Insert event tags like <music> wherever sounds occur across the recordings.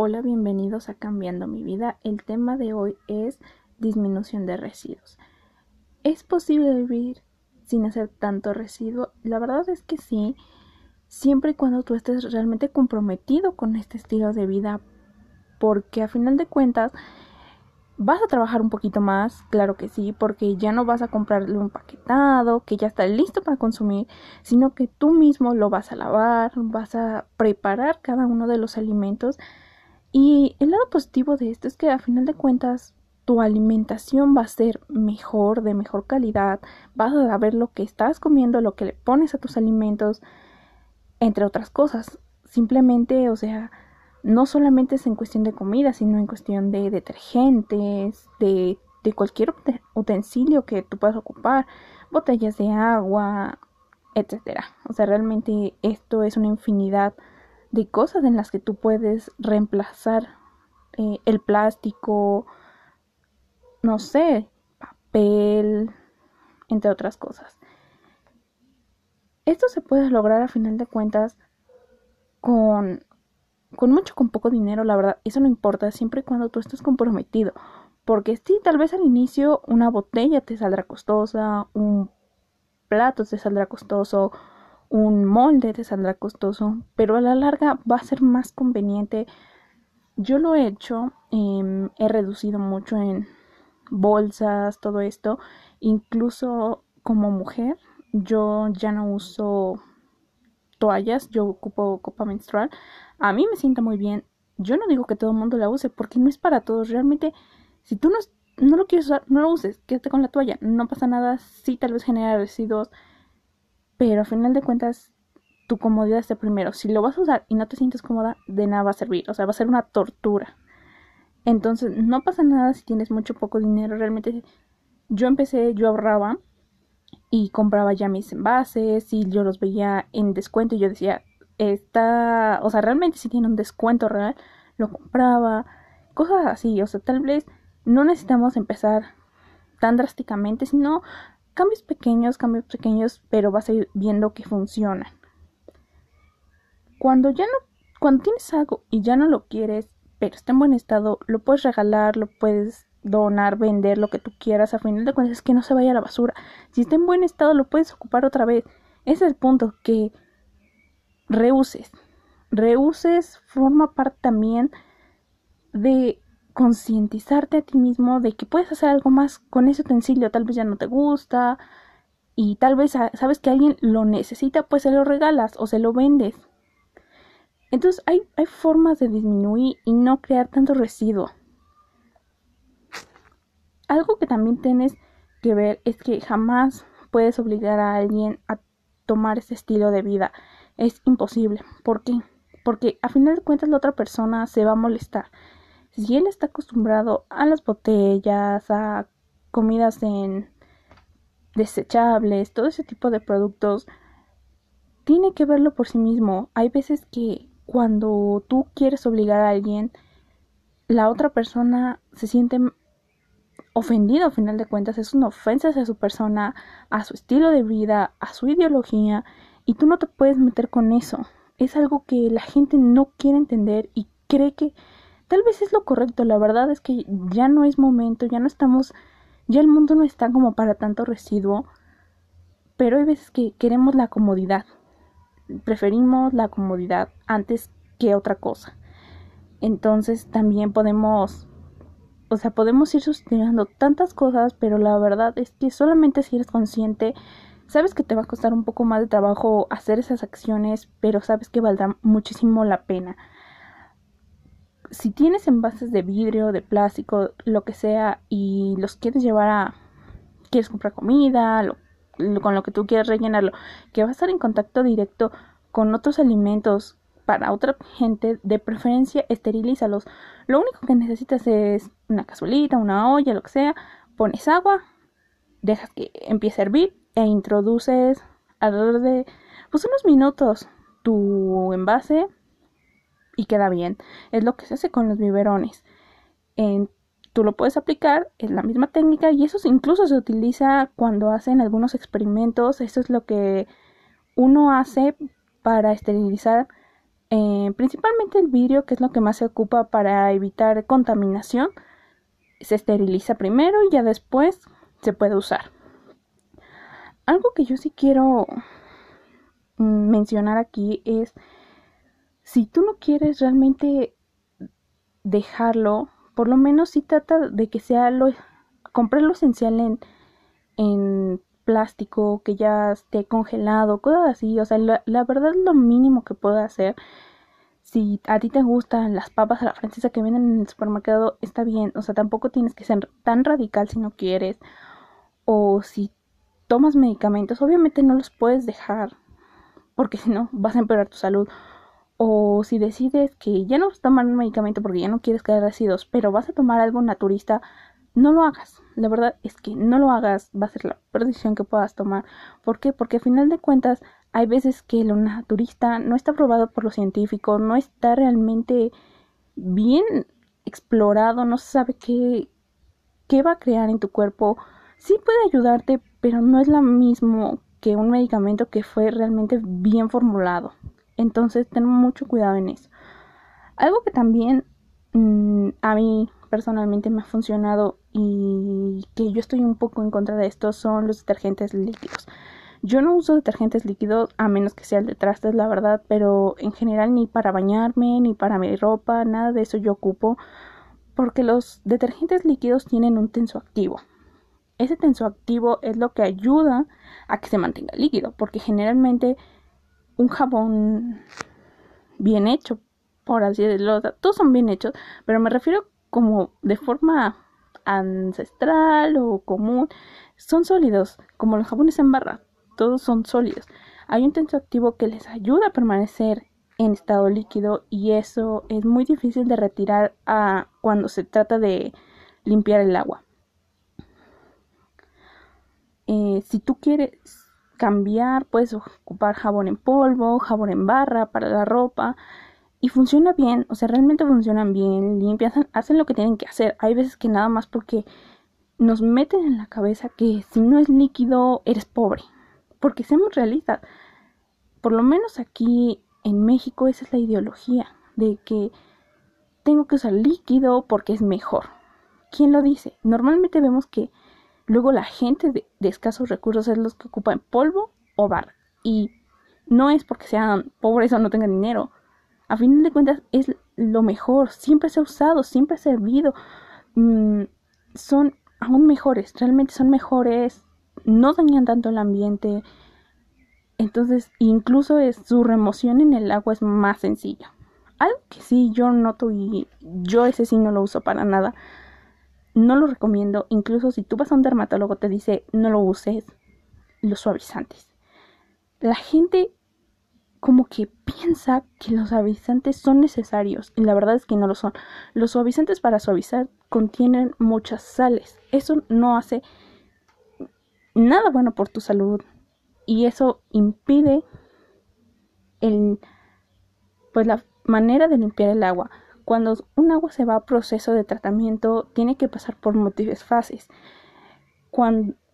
Hola, bienvenidos a Cambiando mi vida. El tema de hoy es disminución de residuos. ¿Es posible vivir sin hacer tanto residuo? La verdad es que sí, siempre y cuando tú estés realmente comprometido con este estilo de vida, porque a final de cuentas vas a trabajar un poquito más, claro que sí, porque ya no vas a comprarle un paquetado que ya está listo para consumir, sino que tú mismo lo vas a lavar, vas a preparar cada uno de los alimentos. Y el lado positivo de esto es que a final de cuentas tu alimentación va a ser mejor, de mejor calidad, vas a saber lo que estás comiendo, lo que le pones a tus alimentos, entre otras cosas. Simplemente, o sea, no solamente es en cuestión de comida, sino en cuestión de detergentes, de, de cualquier utensilio que tú puedas ocupar, botellas de agua, etcétera. O sea, realmente esto es una infinidad de cosas en las que tú puedes reemplazar eh, el plástico, no sé, papel, entre otras cosas. Esto se puede lograr a final de cuentas con con mucho, con poco dinero, la verdad, eso no importa, siempre y cuando tú estés comprometido. Porque sí, tal vez al inicio una botella te saldrá costosa, un plato te saldrá costoso, un molde te saldrá costoso, pero a la larga va a ser más conveniente. Yo lo he hecho, em, he reducido mucho en bolsas, todo esto, incluso como mujer, yo ya no uso toallas, yo ocupo copa menstrual. A mí me sienta muy bien. Yo no digo que todo el mundo la use porque no es para todos. Realmente, si tú no, no lo quieres usar, no lo uses. Quédate con la toalla. No pasa nada. Sí, tal vez genera residuos. Pero a final de cuentas, tu comodidad está primero. Si lo vas a usar y no te sientes cómoda, de nada va a servir. O sea, va a ser una tortura. Entonces, no pasa nada si tienes mucho poco dinero. Realmente, yo empecé, yo ahorraba y compraba ya mis envases y yo los veía en descuento y yo decía, está, o sea, realmente si tiene un descuento real, lo compraba, cosas así, o sea, tal vez no necesitamos empezar tan drásticamente, sino cambios pequeños, cambios pequeños, pero vas a ir viendo que funcionan. Cuando ya no, cuando tienes algo y ya no lo quieres, pero está en buen estado, lo puedes regalar, lo puedes donar, vender, lo que tú quieras, a final de cuentas es que no se vaya a la basura. Si está en buen estado, lo puedes ocupar otra vez. Ese es el punto, que reuses. Reuses forma parte también de concientizarte a ti mismo de que puedes hacer algo más con ese utensilio, tal vez ya no te gusta y tal vez sabes que alguien lo necesita, pues se lo regalas o se lo vendes. Entonces hay, hay formas de disminuir y no crear tanto residuo. Algo que también tienes que ver es que jamás puedes obligar a alguien a tomar ese estilo de vida. Es imposible. ¿Por qué? Porque a final de cuentas la otra persona se va a molestar. Si él está acostumbrado a las botellas, a comidas en desechables, todo ese tipo de productos, tiene que verlo por sí mismo. Hay veces que cuando tú quieres obligar a alguien, la otra persona se siente ofendido a final de cuentas, es una ofensa hacia su persona, a su estilo de vida, a su ideología, y tú no te puedes meter con eso. Es algo que la gente no quiere entender y cree que tal vez es lo correcto. La verdad es que ya no es momento, ya no estamos, ya el mundo no está como para tanto residuo, pero hay veces que queremos la comodidad. Preferimos la comodidad antes que otra cosa. Entonces también podemos o sea, podemos ir sustituyendo tantas cosas, pero la verdad es que solamente si eres consciente, sabes que te va a costar un poco más de trabajo hacer esas acciones, pero sabes que valdrá muchísimo la pena. Si tienes envases de vidrio, de plástico, lo que sea, y los quieres llevar a... quieres comprar comida, con lo que tú quieras rellenarlo, que va a estar en contacto directo con otros alimentos para otra gente, de preferencia esterilízalos. Lo único que necesitas es una cazuelita, una olla, lo que sea, pones agua, dejas que empiece a hervir e introduces alrededor de pues unos minutos tu envase y queda bien. Es lo que se hace con los biberones. tú lo puedes aplicar, es la misma técnica y eso incluso se utiliza cuando hacen algunos experimentos. Eso es lo que uno hace para esterilizar Eh, principalmente el vidrio, que es lo que más se ocupa para evitar contaminación, se esteriliza primero y ya después se puede usar. Algo que yo sí quiero mm, mencionar aquí es si tú no quieres realmente dejarlo, por lo menos si trata de que sea lo comprar lo esencial en, en plástico que ya esté congelado, cosas así, o sea, la, la verdad lo mínimo que puedo hacer si a ti te gustan las papas a la francesa que venden en el supermercado, está bien. O sea, tampoco tienes que ser tan radical si no quieres. O si tomas medicamentos, obviamente no los puedes dejar. Porque <laughs> si no, vas a empeorar tu salud. O si decides que ya no vas a tomar un medicamento porque ya no quieres caer ácidos, pero vas a tomar algo naturista, no lo hagas. La verdad es que no lo hagas. Va a ser la peor decisión que puedas tomar. ¿Por qué? Porque al final de cuentas hay veces que lo naturista no está probado por los científicos, no está realmente bien explorado, no se sabe qué, qué va a crear en tu cuerpo. Sí puede ayudarte, pero no es lo mismo que un medicamento que fue realmente bien formulado. Entonces, ten mucho cuidado en eso. Algo que también mm, a mí personalmente me ha funcionado y que yo estoy un poco en contra de esto son los detergentes líquidos. Yo no uso detergentes líquidos a menos que sea el de trastes, la verdad, pero en general ni para bañarme, ni para mi ropa, nada de eso yo ocupo, porque los detergentes líquidos tienen un tensoactivo. Ese tensoactivo es lo que ayuda a que se mantenga líquido, porque generalmente un jabón bien hecho, por así decirlo, todos son bien hechos, pero me refiero como de forma ancestral o común, son sólidos, como los jabones en barra todos son sólidos. Hay un tensoactivo que les ayuda a permanecer en estado líquido y eso es muy difícil de retirar cuando se trata de limpiar el agua. Eh, si tú quieres cambiar, puedes ocupar jabón en polvo, jabón en barra para la ropa y funciona bien, o sea, realmente funcionan bien, limpian, hacen lo que tienen que hacer. Hay veces que nada más porque nos meten en la cabeza que si no es líquido eres pobre porque seamos realistas, por lo menos aquí en México esa es la ideología de que tengo que usar líquido porque es mejor. ¿Quién lo dice? Normalmente vemos que luego la gente de, escasos recursos es los que ocupan polvo o barra. Y no es porque sean pobres o no tengan dinero. A fin de cuentas es lo mejor. Siempre se ha usado, siempre ha servido. Mm, son aún mejores. Realmente son mejores no dañan tanto el ambiente. Entonces, incluso es, su remoción en el agua es más sencilla. Algo que sí yo noto y yo ese sí no lo uso para nada. No lo recomiendo. Incluso si tú vas a un dermatólogo te dice no lo uses. Los suavizantes. La gente como que piensa que los suavizantes son necesarios y la verdad es que no lo son. Los suavizantes para suavizar contienen muchas sales. Eso no hace nada bueno por tu salud y eso impide el pues la manera de limpiar el agua. Cuando un agua se va a proceso de tratamiento, tiene que pasar por múltiples fases.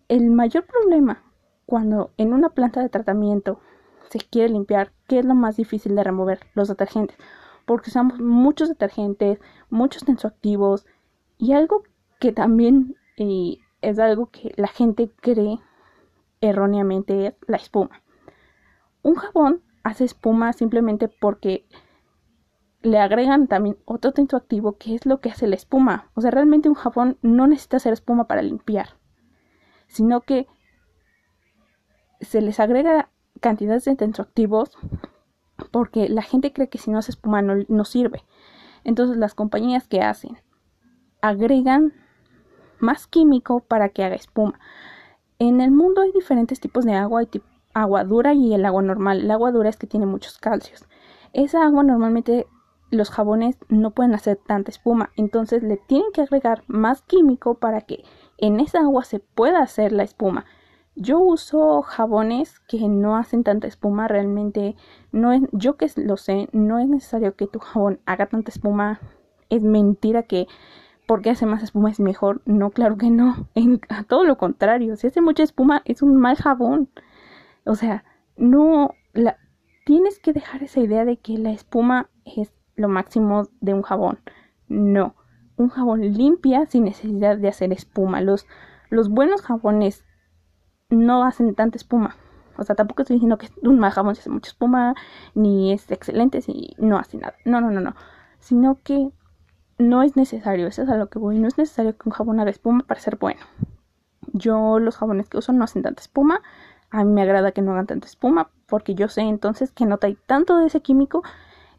El mayor problema cuando en una planta de tratamiento se quiere limpiar, ¿qué es lo más difícil de remover? Los detergentes. Porque usamos muchos detergentes, muchos tensoactivos y algo que también es algo que la gente cree erróneamente es la espuma. Un jabón hace espuma simplemente porque le agregan también otro tinto activo que es lo que hace la espuma. O sea, realmente un jabón no necesita hacer espuma para limpiar, sino que se les agrega cantidades de tensoactivos porque la gente cree que si no hace espuma no, no sirve. Entonces las compañías que hacen agregan más químico para que haga espuma. En el mundo hay diferentes tipos de agua, hay agua dura y el agua normal. El agua dura es que tiene muchos calcios. Esa agua normalmente los jabones no pueden hacer tanta espuma, entonces le tienen que agregar más químico para que en esa agua se pueda hacer la espuma. Yo uso jabones que no hacen tanta espuma, realmente no es, yo que lo sé, no es necesario que tu jabón haga tanta espuma. Es mentira que porque hace más espuma es mejor. No, claro que no. <laughs> En, a todo lo contrario. Si hace mucha espuma es un mal jabón. O sea, no. La, tienes que dejar esa idea de que la espuma es lo máximo de un jabón. No, un jabón limpia sin necesidad de hacer espuma. Los, buenos jabones no hacen tanta espuma. O sea, tampoco estoy diciendo que un mal jabón se hace mucha espuma, ni es excelente si no hace nada. No, no, no, no. Sino que no es necesario, eso es a lo que voy. No es necesario que un jabón haga espuma para ser bueno. Yo los jabones que uso no hacen tanta espuma. A mí me agrada que no hagan tanta espuma porque yo sé entonces que no trae tanto de ese químico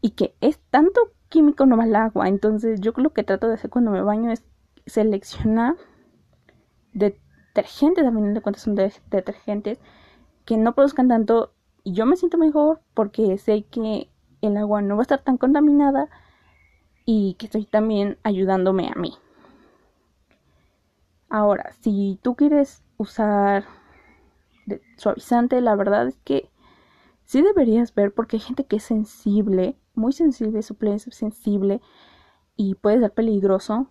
y que es tanto químico no va al agua. Entonces yo lo que trato de hacer cuando me baño es seleccionar detergentes, también de cuentas son detergentes que no produzcan tanto y yo me siento mejor porque sé que el agua no va a estar tan contaminada y que estoy también ayudándome a mí. Ahora, si tú quieres usar suavizante, la verdad es que sí deberías ver porque hay gente que es sensible, muy sensible, su es sensible y puede ser peligroso.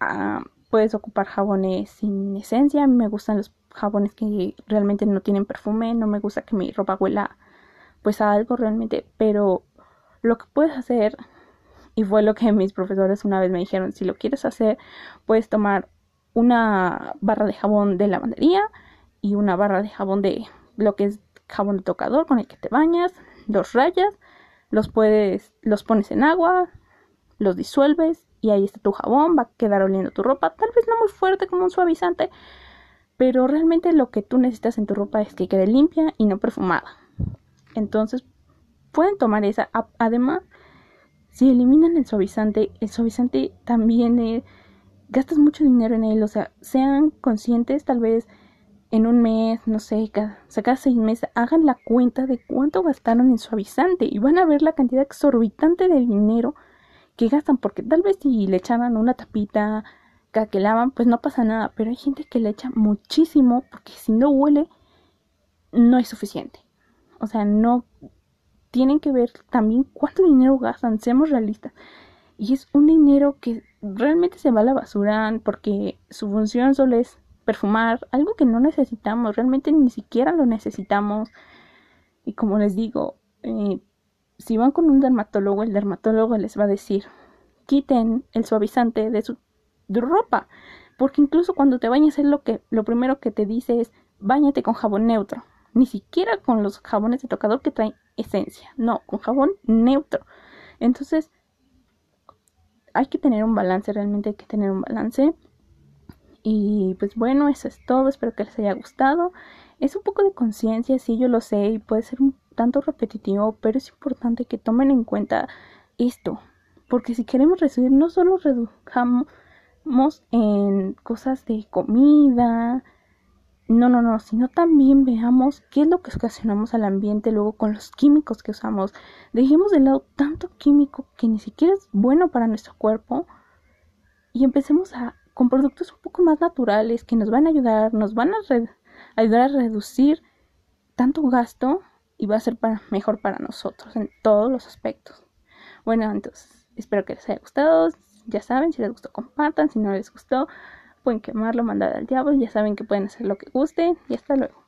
Ah, puedes ocupar jabones sin esencia. A mí me gustan los jabones que realmente no tienen perfume. No me gusta que mi ropa huela pues a algo realmente. Pero lo que puedes hacer, y fue lo que mis profesores una vez me dijeron, si lo quieres hacer, puedes tomar una barra de jabón de lavandería y una barra de jabón de lo que es jabón de tocador con el que te bañas, los rayas, los puedes, los pones en agua, los disuelves y ahí está tu jabón, va a quedar oliendo tu ropa, tal vez no muy fuerte como un suavizante, pero realmente lo que tú necesitas en tu ropa es que quede limpia y no perfumada. Entonces, pueden tomar esa. Además, si eliminan el suavizante, el suavizante también es gastas mucho dinero en él, o sea, sean conscientes tal vez en un mes, no sé, cada, cada seis meses, hagan la cuenta de cuánto gastaron en suavizante y van a ver la cantidad exorbitante de dinero que gastan, porque tal vez si le echaban una tapita cada que lavan, pues no pasa nada, pero hay gente que le echa muchísimo porque si no huele, no es suficiente. O sea, no tienen que ver también cuánto dinero gastan, seamos realistas. Y es un dinero que realmente se va a la basura porque su función solo es perfumar, algo que no necesitamos, realmente ni siquiera lo necesitamos. Y como les digo, eh, si van con un dermatólogo, el dermatólogo les va a decir, quiten el suavizante de su ropa, porque incluso cuando te bañas es lo que lo primero que te dice es bañate con jabón neutro, ni siquiera con los jabones de tocador que traen esencia, no, con jabón neutro. Entonces, hay que tener un balance, realmente hay que tener un balance. Y pues bueno, eso es todo, espero que les haya gustado. Es un poco de conciencia, sí, yo lo sé, y puede ser un tanto repetitivo, pero es importante que tomen en cuenta esto. Porque si queremos reducir, no solo redujamos en cosas de comida, no, no, no, sino también veamos qué es lo que ocasionamos al ambiente luego con los químicos que usamos. Dejemos de lado tanto químico que ni siquiera es bueno para nuestro cuerpo y empecemos a con productos un poco más naturales que nos van a ayudar, nos van a ayudar a reducir tanto gasto y va a ser para, mejor para nosotros en todos los aspectos. Bueno, entonces espero que les haya gustado. Ya saben, si les gustó, compartan. Si no les gustó, pueden quemarlo, mandar al diablo. Ya saben que pueden hacer lo que gusten. Y hasta luego.